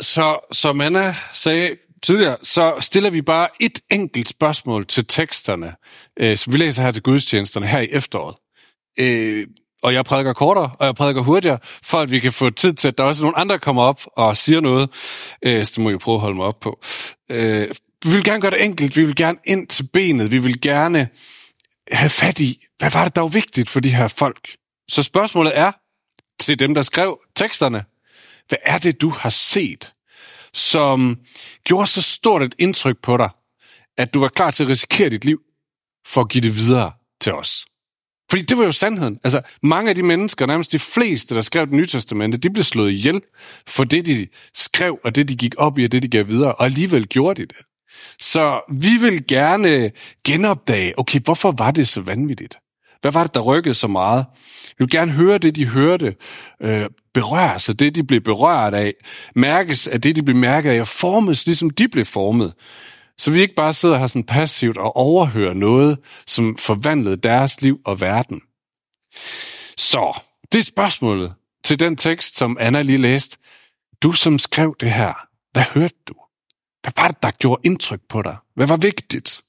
Så som Anna sagde tidligere, så stiller vi bare et enkelt spørgsmål til teksterne, øh, som vi læser her til gudstjenesterne her i efteråret. Øh, og jeg prædiker kortere, og jeg prædiker hurtigere, for at vi kan få tid til, at der også er nogle andre, der kommer op og siger noget. Øh, så det må jeg prøve at holde mig op på. Øh, vi vil gerne gøre det enkelt, vi vil gerne ind til benet, vi vil gerne have fat i, hvad var det, der var vigtigt for de her folk? Så spørgsmålet er til dem, der skrev teksterne, hvad er det, du har set, som gjorde så stort et indtryk på dig, at du var klar til at risikere dit liv for at give det videre til os? Fordi det var jo sandheden. Altså, mange af de mennesker, nærmest de fleste, der skrev det nye testamente, de blev slået ihjel for det, de skrev, og det, de gik op i, og det, de gav videre, og alligevel gjorde de det. Så vi vil gerne genopdage, okay, hvorfor var det så vanvittigt? Hvad var det, der rykkede så meget? Vi vil gerne høre det, de hørte, øh, berøres altså sig det, de blev berørt af, mærkes af det, de blev mærket af, og formes, ligesom de blev formet. Så vi ikke bare sidder her sådan passivt og overhører noget, som forvandlede deres liv og verden. Så, det er spørgsmålet til den tekst, som Anna lige læste. Du, som skrev det her, hvad hørte du? Hvad var det, der gjorde indtryk på dig? Hvad var vigtigt?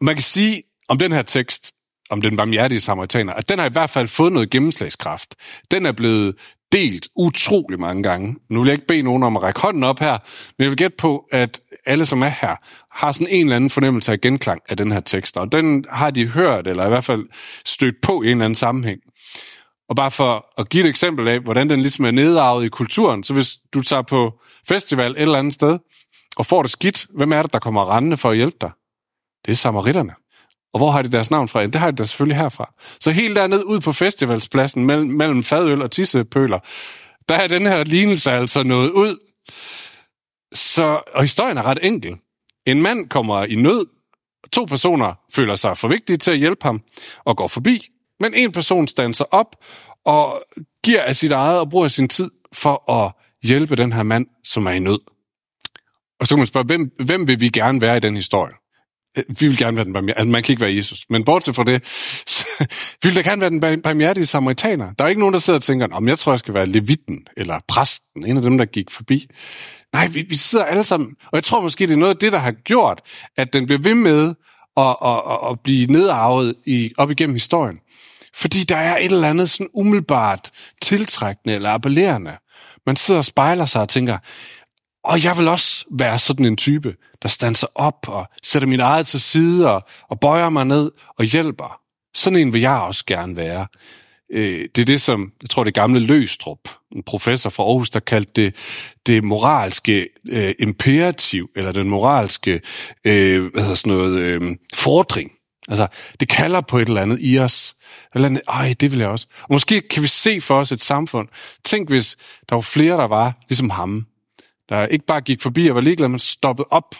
Man kan sige om den her tekst, om den barmhjertige samaritaner, at den har i hvert fald fået noget gennemslagskraft. Den er blevet delt utrolig mange gange. Nu vil jeg ikke bede nogen om at række hånden op her, men jeg vil gætte på, at alle, som er her, har sådan en eller anden fornemmelse af genklang af den her tekst, og den har de hørt, eller i hvert fald stødt på i en eller anden sammenhæng. Og bare for at give et eksempel af, hvordan den ligesom er nedarvet i kulturen, så hvis du tager på festival et eller andet sted, og får det skidt, hvem er det, der kommer rendende for at hjælpe dig? Det er samaritterne. Og hvor har de deres navn fra? Det har de da selvfølgelig herfra. Så helt dernede ud på festivalspladsen mellem, mellem fadøl og tissepøler, der er den her lignelse altså nået ud. Så, og historien er ret enkel. En mand kommer i nød, to personer føler sig for vigtige til at hjælpe ham og går forbi, men en person standser op og giver af sit eget og bruger sin tid for at hjælpe den her mand, som er i nød. Og så kan man spørge, hvem, hvem vil vi gerne være i den historie? Øh, vi vil gerne være den barmhjertige. Altså, man kan ikke være Jesus. Men bortset fra det, så, vi vil da gerne være den barmhjertige samaritaner. Der er ikke nogen, der sidder og tænker, om jeg tror, jeg skal være levitten eller præsten, en af dem, der gik forbi. Nej, vi, vi sidder alle sammen, og jeg tror måske, det er noget af det, der har gjort, at den bliver ved med at, at, at, at blive nedarvet i, op igennem historien. Fordi der er et eller andet sådan umiddelbart tiltrækkende eller appellerende. Man sidder og spejler sig og tænker, og jeg vil også være sådan en type, der standser op og sætter min eget til side og, og bøjer mig ned og hjælper. Sådan en vil jeg også gerne være. Øh, det er det, som, jeg tror, det gamle Løstrup, en professor fra Aarhus, der kaldte det det moralske øh, imperativ, eller den moralske øh, hvad hedder sådan noget, øh, fordring. Altså, det kalder på et eller andet i os. Eller andet, ej, det vil jeg også. Og måske kan vi se for os et samfund. Tænk, hvis der var flere, der var ligesom ham der ikke bare gik forbi og var ligeglad, men stoppede op.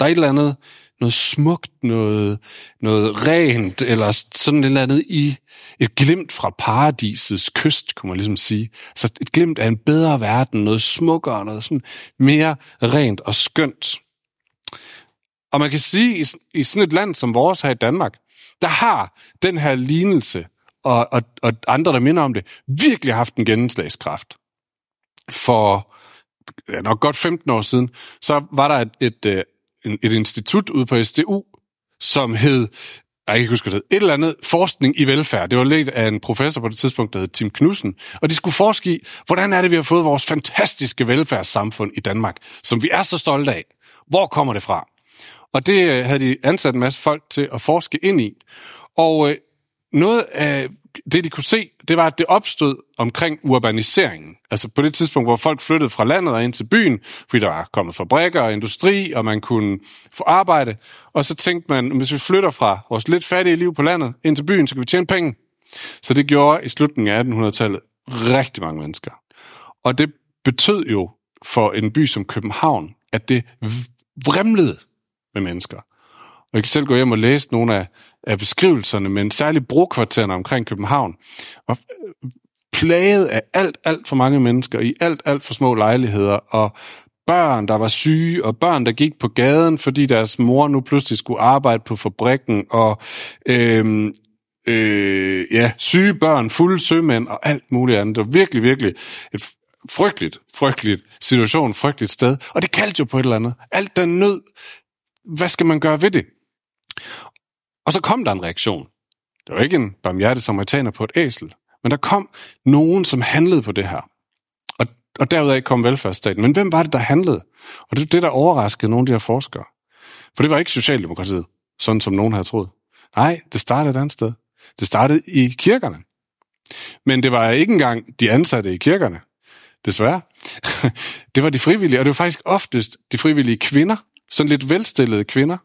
Der er et eller andet, noget smukt, noget, noget rent, eller sådan et eller andet i et glimt fra paradisets kyst, kunne man ligesom sige. Så et glimt af en bedre verden, noget smukkere, noget sådan mere rent og skønt. Og man kan sige, i, i sådan et land som vores her i Danmark, der har den her lignelse, og, og, og andre, der minder om det, virkelig haft en gennemslagskraft. For ja, nok godt 15 år siden, så var der et, et, øh, et, et institut ude på SDU, som hed, jeg kan ikke huske, det et eller andet forskning i velfærd. Det var ledt af en professor på det tidspunkt, der hed Tim Knudsen. Og de skulle forske i, hvordan er det, vi har fået vores fantastiske velfærdssamfund i Danmark, som vi er så stolte af. Hvor kommer det fra? Og det øh, havde de ansat en masse folk til at forske ind i. Og øh, noget af det, de kunne se, det var, at det opstod omkring urbaniseringen. Altså på det tidspunkt, hvor folk flyttede fra landet og ind til byen, fordi der var kommet fabrikker og industri, og man kunne få arbejde. Og så tænkte man, hvis vi flytter fra vores lidt fattige liv på landet ind til byen, så kan vi tjene penge. Så det gjorde i slutningen af 1800-tallet rigtig mange mennesker. Og det betød jo for en by som København, at det vrimlede med mennesker. Og jeg kan selv gå hjem og læse nogle af, af beskrivelserne, men særligt brokvartererne omkring København. Og øh, plaget af alt, alt for mange mennesker i alt, alt for små lejligheder, og børn, der var syge, og børn, der gik på gaden, fordi deres mor nu pludselig skulle arbejde på fabrikken, og øhm, øh, ja, syge børn, fulde sømænd og alt muligt andet. Det var virkelig, virkelig et frygteligt, frygteligt situation, frygteligt sted. Og det kaldte jo på et eller andet. Alt den nød, hvad skal man gøre ved det? Og så kom der en reaktion. Det var ikke en barmhjertig samaritaner på et æsel, men der kom nogen, som handlede på det her. Og, og derudaf kom velfærdsstaten. Men hvem var det, der handlede? Og det er det, der overraskede nogle af de her forskere. For det var ikke Socialdemokratiet, sådan som nogen havde troet. Nej, det startede et andet sted. Det startede i kirkerne. Men det var ikke engang de ansatte i kirkerne, desværre. Det var de frivillige, og det var faktisk oftest de frivillige kvinder, sådan lidt velstillede kvinder,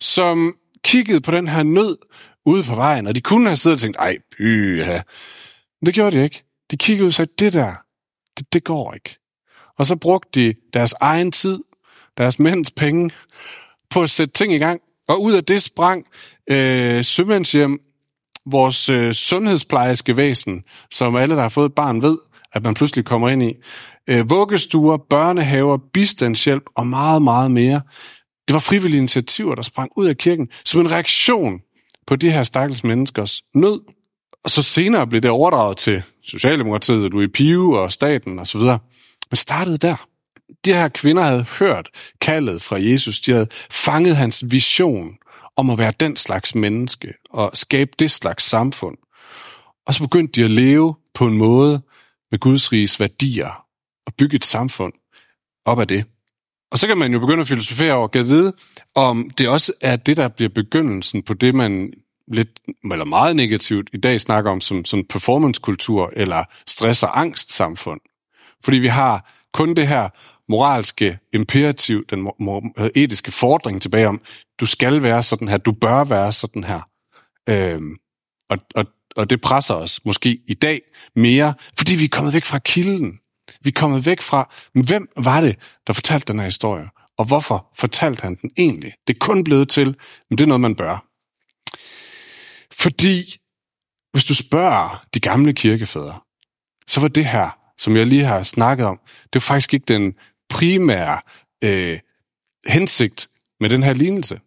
som kiggede på den her nød ude på vejen, og de kunne have siddet og tænkt, ej, pyha. Men det gjorde de ikke. De kiggede ud og sagde, det der, det, det går ikke. Og så brugte de deres egen tid, deres mænds penge, på at sætte ting i gang. Og ud af det sprang øh, sømandshjem, vores øh, sundhedsplejerske væsen, som alle, der har fået et barn, ved, at man pludselig kommer ind i. Øh, vuggestuer, børnehaver, bistandshjælp og meget, meget mere. Det var frivillige initiativer, der sprang ud af kirken som en reaktion på de her stakkels menneskers nød. Og så senere blev det overdraget til Socialdemokratiet, Louis Pio og staten osv. Men startede der. De her kvinder havde hørt kaldet fra Jesus. De havde fanget hans vision om at være den slags menneske og skabe det slags samfund. Og så begyndte de at leve på en måde med Guds riges værdier og bygge et samfund op af det. Og så kan man jo begynde at filosofere over, kan vide, om det også er det, der bliver begyndelsen på det, man lidt, eller meget negativt i dag snakker om som, som performancekultur eller stress- og angstsamfund. Fordi vi har kun det her moralske imperativ, den etiske fordring tilbage om, du skal være sådan her, du bør være sådan her. Øhm, og, og, og det presser os måske i dag mere, fordi vi er kommet væk fra kilden. Vi er kommet væk fra, hvem var det, der fortalte den her historie? Og hvorfor fortalte han den egentlig? Det er kun blevet til, men det er noget, man bør. Fordi, hvis du spørger de gamle kirkefædre, så var det her, som jeg lige har snakket om, det var faktisk ikke den primære øh, hensigt med den her lignelse.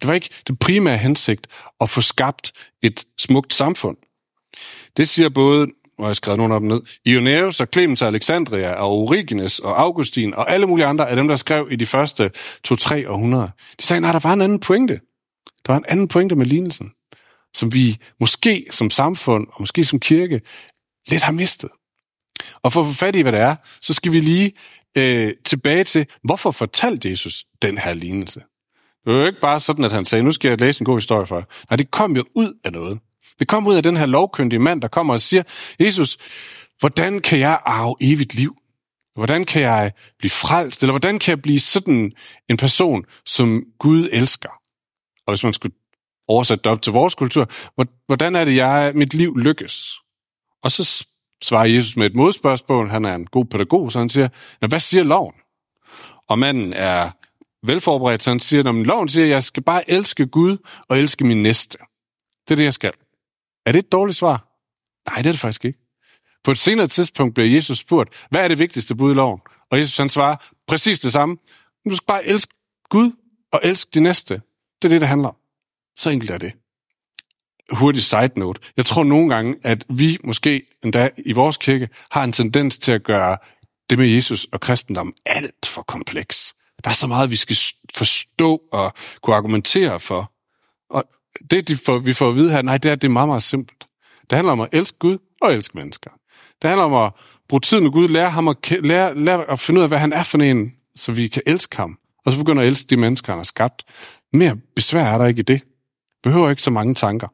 Det var ikke den primære hensigt at få skabt et smukt samfund. Det siger både og jeg har skrevet nogle af dem ned. Ioneus og Clemens og Alexandria og Origenes og Augustin og alle mulige andre af dem, der skrev i de første to-tre århundreder. De sagde, nej, der var en anden pointe. Der var en anden pointe med lignelsen, som vi måske som samfund og måske som kirke lidt har mistet. Og for at få fat i, hvad det er, så skal vi lige øh, tilbage til, hvorfor fortalte Jesus den her lignelse? Det var jo ikke bare sådan, at han sagde, nu skal jeg læse en god historie for jer. Nej, det kom jo ud af noget. Det kom ud af den her lovkyndige mand, der kommer og siger, Jesus, hvordan kan jeg arve evigt liv? Hvordan kan jeg blive frelst? Eller hvordan kan jeg blive sådan en person, som Gud elsker? Og hvis man skulle oversætte det op til vores kultur, hvordan er det, jeg mit liv lykkes? Og så svarer Jesus med et modspørgsmål. Han er en god pædagog, så han siger, hvad siger loven? Og manden er velforberedt, så han siger, at loven siger, at jeg skal bare elske Gud og elske min næste. Det er det, jeg skal. Er det et dårligt svar? Nej, det er det faktisk ikke. På et senere tidspunkt bliver Jesus spurgt, hvad er det vigtigste bud i loven? Og Jesus han svarer præcis det samme. Du skal bare elske Gud og elske de næste. Det er det, det handler om. Så enkelt er det. Hurtig side note. Jeg tror nogle gange, at vi måske endda i vores kirke har en tendens til at gøre det med Jesus og kristendom alt for kompleks. Der er så meget, vi skal forstå og kunne argumentere for. Og det, de får, vi får at vide her, nej, det er, det er meget, meget simpelt. Det handler om at elske Gud og elske mennesker. Det handler om at bruge tid med Gud, lære ham at, lære, lære at finde ud af, hvad han er for en, så vi kan elske ham. Og så begynder at elske de mennesker, han har skabt. Mere besvær er der ikke i det. Behøver ikke så mange tanker.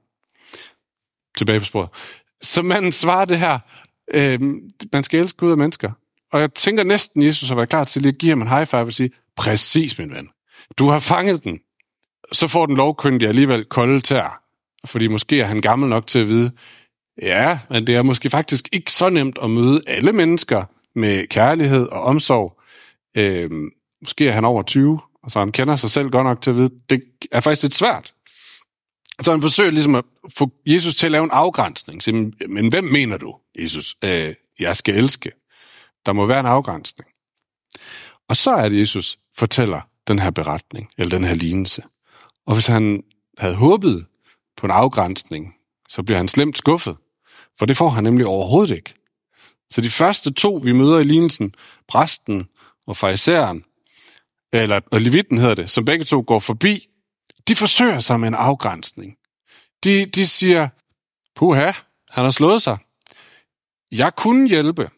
Tilbage på sporet. Så man svarer det her, øh, man skal elske Gud og mennesker. Og jeg tænker næsten, Jesus har været klar til at give ham en high five og sige, præcis min ven, du har fanget den så får den lovkyndige alligevel kolde tær, fordi måske er han gammel nok til at vide, ja, men det er måske faktisk ikke så nemt at møde alle mennesker med kærlighed og omsorg. Øh, måske er han over 20, og så han kender sig selv godt nok til at vide, det er faktisk lidt svært. Så han forsøger ligesom at få Jesus til at lave en afgrænsning. Så, men hvem mener du, Jesus, øh, jeg skal elske? Der må være en afgrænsning. Og så er det, Jesus fortæller den her beretning, eller den her lignelse. Og hvis han havde håbet på en afgrænsning, så bliver han slemt skuffet. For det får han nemlig overhovedet ikke. Så de første to, vi møder i lignelsen, præsten og farisæeren, eller og levitten hedder det, som begge to går forbi, de forsøger sig med en afgrænsning. De, de siger, puha, han har slået sig. Jeg kunne hjælpe.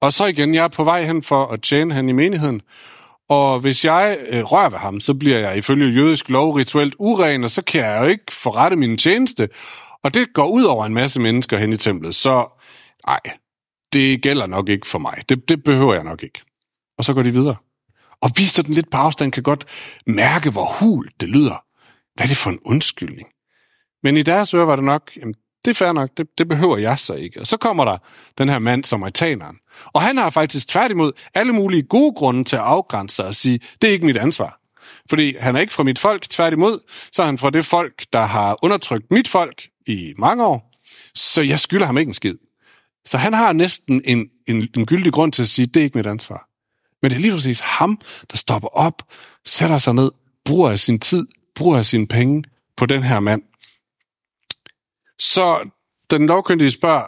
Og så igen, jeg er på vej hen for at tjene han i menigheden. Og hvis jeg øh, rører ved ham, så bliver jeg ifølge jødisk lov rituelt uren, og så kan jeg jo ikke forrette min tjeneste. Og det går ud over en masse mennesker hen i templet. Så nej, det gælder nok ikke for mig. Det, det behøver jeg nok ikke. Og så går de videre. Og vi den lidt på afstand kan godt mærke, hvor hul det lyder. Hvad er det for en undskyldning? Men i deres øre var det nok, jamen, det er fair nok, det, det behøver jeg så ikke. Og så kommer der den her mand, som er taneren. Og han har faktisk tværtimod alle mulige gode grunde til at afgrænse sig og sige, det er ikke mit ansvar. Fordi han er ikke fra mit folk, tværtimod, så er han fra det folk, der har undertrykt mit folk i mange år. Så jeg skylder ham ikke en skid. Så han har næsten en, en, en gyldig grund til at sige, det er ikke mit ansvar. Men det er lige præcis ham, der stopper op, sætter sig ned, bruger af sin tid, bruger af sine penge på den her mand. Så den lovkyndige spørger,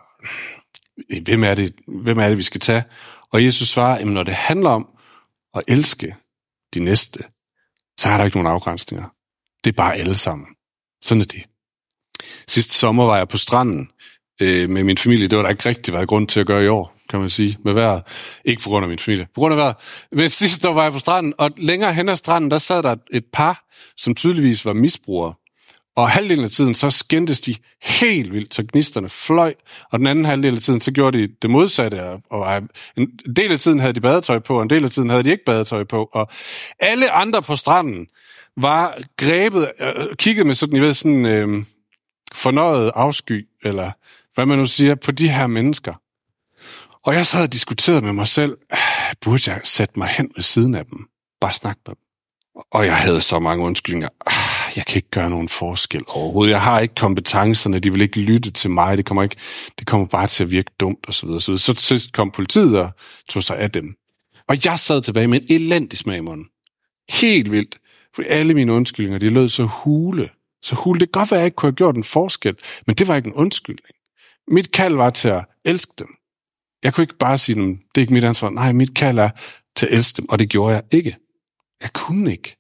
hvem er, det, hvem er det, vi skal tage? Og Jesus svarer, at når det handler om at elske de næste, så er der ikke nogen afgrænsninger. Det er bare alle sammen. Sådan er det. Sidste sommer var jeg på stranden øh, med min familie. Det var der ikke rigtig været grund til at gøre i år, kan man sige, med vejret. Ikke på grund af min familie, på grund af vejret. Men sidste år var jeg på stranden, og længere hen ad stranden, der sad der et par, som tydeligvis var misbrugere. Og halvdelen af tiden, så skændtes de helt vildt, så gnisterne fløj, og den anden halvdel af tiden, så gjorde de det modsatte, og en del af tiden havde de badetøj på, og en del af tiden havde de ikke badetøj på, og alle andre på stranden var grebet, øh, kigget med sådan, I ved, sådan øh, fornøjet afsky, eller hvad man nu siger, på de her mennesker. Og jeg sad og diskuterede med mig selv, burde jeg sætte mig hen ved siden af dem? Bare snakke med dem. Og jeg havde så mange undskyldninger. Ah, jeg kan ikke gøre nogen forskel overhovedet. Jeg har ikke kompetencerne, de vil ikke lytte til mig, det kommer, ikke, det kommer bare til at virke dumt osv. Så, videre. så til sidst kom politiet og tog sig af dem. Og jeg sad tilbage med en elendig smag i munden. Helt vildt. For alle mine undskyldninger, de lød så hule. Så hule. Det kan godt være, at jeg ikke kunne have gjort en forskel, men det var ikke en undskyldning. Mit kald var til at elske dem. Jeg kunne ikke bare sige dem, det er ikke mit ansvar. Nej, mit kald er til at elske dem, og det gjorde jeg ikke. Jeg kunne ikke.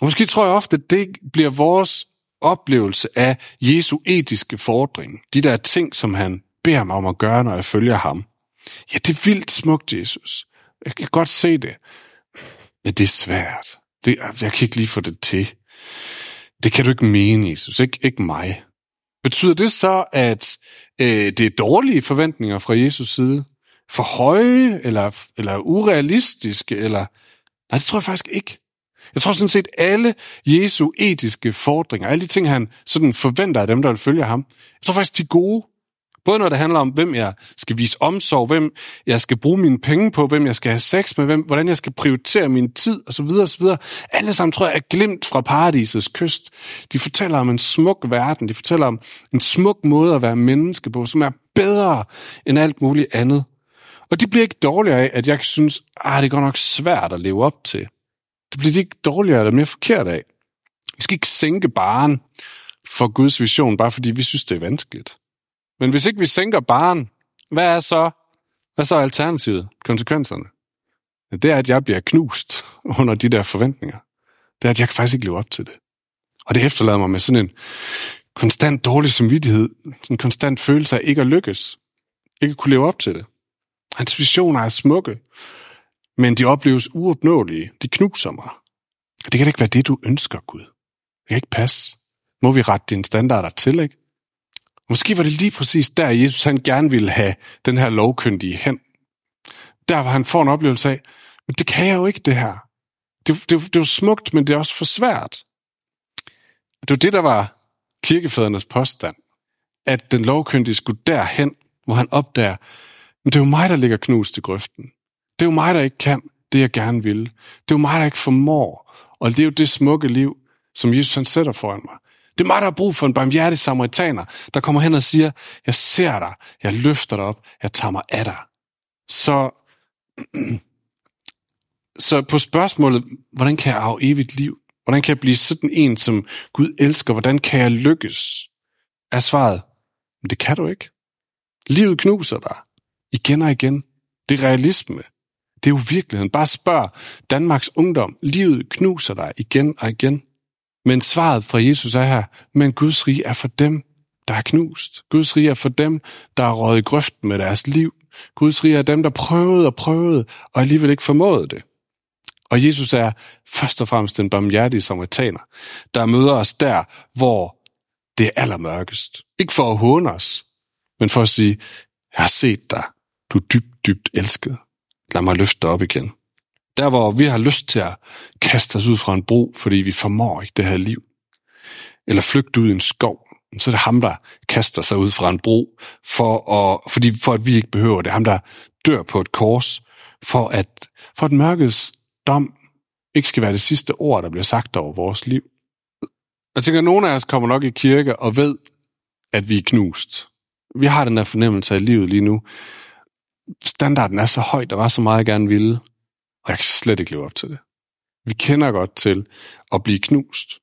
Og måske tror jeg ofte, at det bliver vores oplevelse af Jesu etiske fordring. De der ting, som han beder mig om at gøre, når jeg følger ham. Ja, det er vildt smukt, Jesus. Jeg kan godt se det. Ja, det er svært. Det, jeg kan ikke lige få det til. Det kan du ikke mene, Jesus. Ik- ikke mig. Betyder det så, at øh, det er dårlige forventninger fra Jesus side? For høje, eller, eller urealistiske, eller... Nej, det tror jeg faktisk ikke. Jeg tror sådan set, alle Jesu etiske fordringer, alle de ting, han sådan forventer af dem, der vil følge ham, jeg tror faktisk, de er gode. Både når det handler om, hvem jeg skal vise omsorg, hvem jeg skal bruge mine penge på, hvem jeg skal have sex med, hvem, hvordan jeg skal prioritere min tid osv. osv. Alle sammen tror jeg er glemt fra paradisets kyst. De fortæller om en smuk verden, de fortæller om en smuk måde at være menneske på, som er bedre end alt muligt andet. Og de bliver ikke dårligere af, at jeg synes, at det er godt nok svært at leve op til. Det bliver de ikke dårligere eller mere forkert af. Vi skal ikke sænke baren for Guds vision, bare fordi vi synes, det er vanskeligt. Men hvis ikke vi sænker baren, hvad er så, hvad er så alternativet, konsekvenserne? Det er, at jeg bliver knust under de der forventninger. Det er, at jeg kan faktisk ikke leve op til det. Og det efterlader mig med sådan en konstant dårlig samvittighed, en konstant følelse af ikke at lykkes, ikke at kunne leve op til det. Hans visioner er smukke, men de opleves uopnåelige. De knuser mig. Det kan da ikke være det, du ønsker, Gud. Det kan ikke passe. Må vi rette dine standarder til, ikke? Måske var det lige præcis der, Jesus han gerne ville have den her lovkyndige hen. Der var han får en oplevelse af, men det kan jeg jo ikke, det her. Det, det, det er jo smukt, men det er også for svært. Det var det, der var kirkefædrenes påstand. At den lovkyndige skulle derhen, hvor han opdager, men det er jo mig, der ligger knust i grøften. Det er jo mig, der ikke kan det, jeg gerne vil. Det er jo mig, der ikke formår og leve det smukke liv, som Jesus han sætter foran mig. Det er mig, der har brug for en barmhjertig samaritaner, der kommer hen og siger, jeg ser dig, jeg løfter dig op, jeg tager mig af dig. Så, så på spørgsmålet, hvordan kan jeg arve evigt liv? Hvordan kan jeg blive sådan en, som Gud elsker? Hvordan kan jeg lykkes? Er svaret, men det kan du ikke. Livet knuser dig. Igen og igen. Det er realisme. Det er jo virkeligheden. Bare spørg Danmarks ungdom. Livet knuser dig igen og igen. Men svaret fra Jesus er her, men Guds rige er for dem, der er knust. Guds rige er for dem, der er røget i grøften med deres liv. Guds rige er dem, der prøvede og prøvede, og alligevel ikke formåede det. Og Jesus er først og fremmest den barmhjertige samaritaner, der møder os der, hvor det er allermørkest. Ikke for at håne os, men for at sige, jeg har set dig. Du er dybt, dybt elsket. Lad mig løfte dig op igen. Der, hvor vi har lyst til at kaste os ud fra en bro, fordi vi formår ikke det her liv. Eller flygte ud i en skov. Så er det ham, der kaster sig ud fra en bro, for at, fordi, for at vi ikke behøver det. Ham, der dør på et kors, for at, for at mørkets dom ikke skal være det sidste ord, der bliver sagt over vores liv. Jeg tænker, at nogle af os kommer nok i kirke og ved, at vi er knust. Vi har den der fornemmelse af livet lige nu. Standarden er så høj, der var så meget, jeg gerne ville, og jeg kan slet ikke leve op til det. Vi kender godt til at blive knust.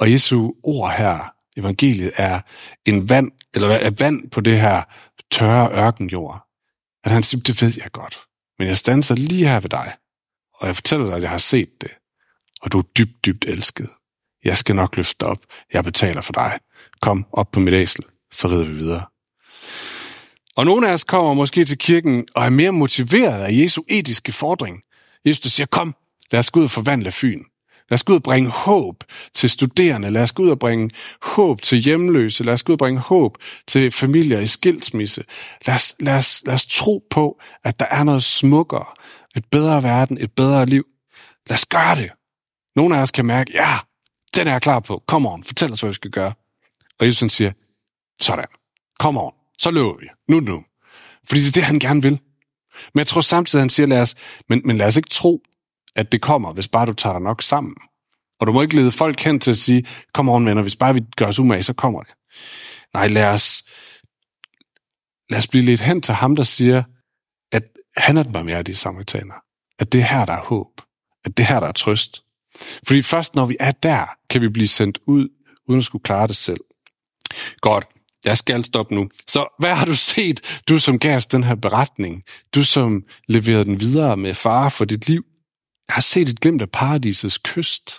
Og Jesu ord her, evangeliet, er en vand, eller er vand på det her tørre ørkenjord. At han siger, det ved jeg godt, men jeg standser lige her ved dig, og jeg fortæller dig, at jeg har set det, og du er dybt, dybt elsket. Jeg skal nok løfte dig op. Jeg betaler for dig. Kom op på mit æsel, så rider vi videre. Og nogle af os kommer måske til kirken og er mere motiveret af Jesu etiske fordring. Jesus der siger, kom, lad os gå ud og forvandle Fyn. Lad os gå ud og bringe håb til studerende. Lad os gå ud og bringe håb til hjemløse. Lad os gå ud og bringe håb til familier i skilsmisse. Lad os, lad os, lad os tro på, at der er noget smukkere. Et bedre verden, et bedre liv. Lad os gøre det. Nogle af os kan mærke, ja, den er jeg klar på. Kom on, fortæl os, hvad vi skal gøre. Og Jesus siger, sådan, kom on, så løber vi. Nu, nu. Fordi det er det, han gerne vil. Men jeg tror samtidig, at han siger, lad os, men, men lad os ikke tro, at det kommer, hvis bare du tager dig nok sammen. Og du må ikke lede folk hen til at sige, kom on venner, hvis bare vi gør os umage, så kommer det. Nej, lad os, lad os blive lidt hen til ham, der siger, at han er den barmhjertige samaritaner. At det er her, der er håb. At det her, der er trøst. Fordi først når vi er der, kan vi blive sendt ud, uden at skulle klare det selv. Godt, jeg skal stoppe nu. Så hvad har du set, du som gav os den her beretning? Du som leverede den videre med far for dit liv? Jeg har set et glimt af paradisets kyst.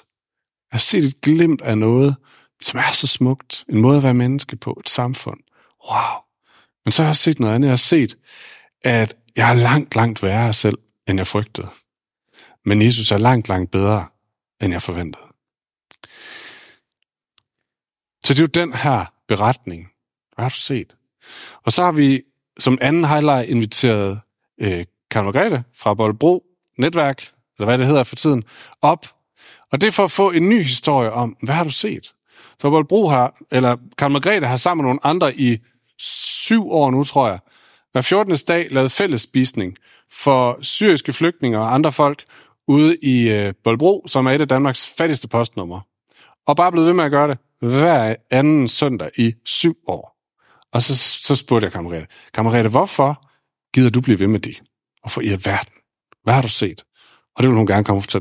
Jeg har set et glimt af noget, som er så smukt. En måde at være menneske på, et samfund. Wow. Men så har jeg set noget andet. Jeg har set, at jeg er langt, langt værre selv, end jeg frygtede. Men Jesus er langt, langt bedre, end jeg forventede. Så det er jo den her beretning. Hvad har du set? Og så har vi som anden highlight inviteret øh, Karl Margrethe fra Boldbro Netværk, eller hvad det hedder for tiden, op. Og det er for at få en ny historie om, hvad har du set? Så Boldbro har, eller Karl Margrethe har sammen med nogle andre i syv år nu, tror jeg, hver 14. dag lavet fællesspisning for syriske flygtninge og andre folk ude i øh, Boldbro, som er et af Danmarks fattigste postnumre. Og bare blevet ved med at gøre det hver anden søndag i syv år. Og så, så spurgte jeg kammerat, kammerat, hvorfor gider du blive ved med det? Og for i verden? Hvad har du set? Og det vil hun gerne komme og fortælle.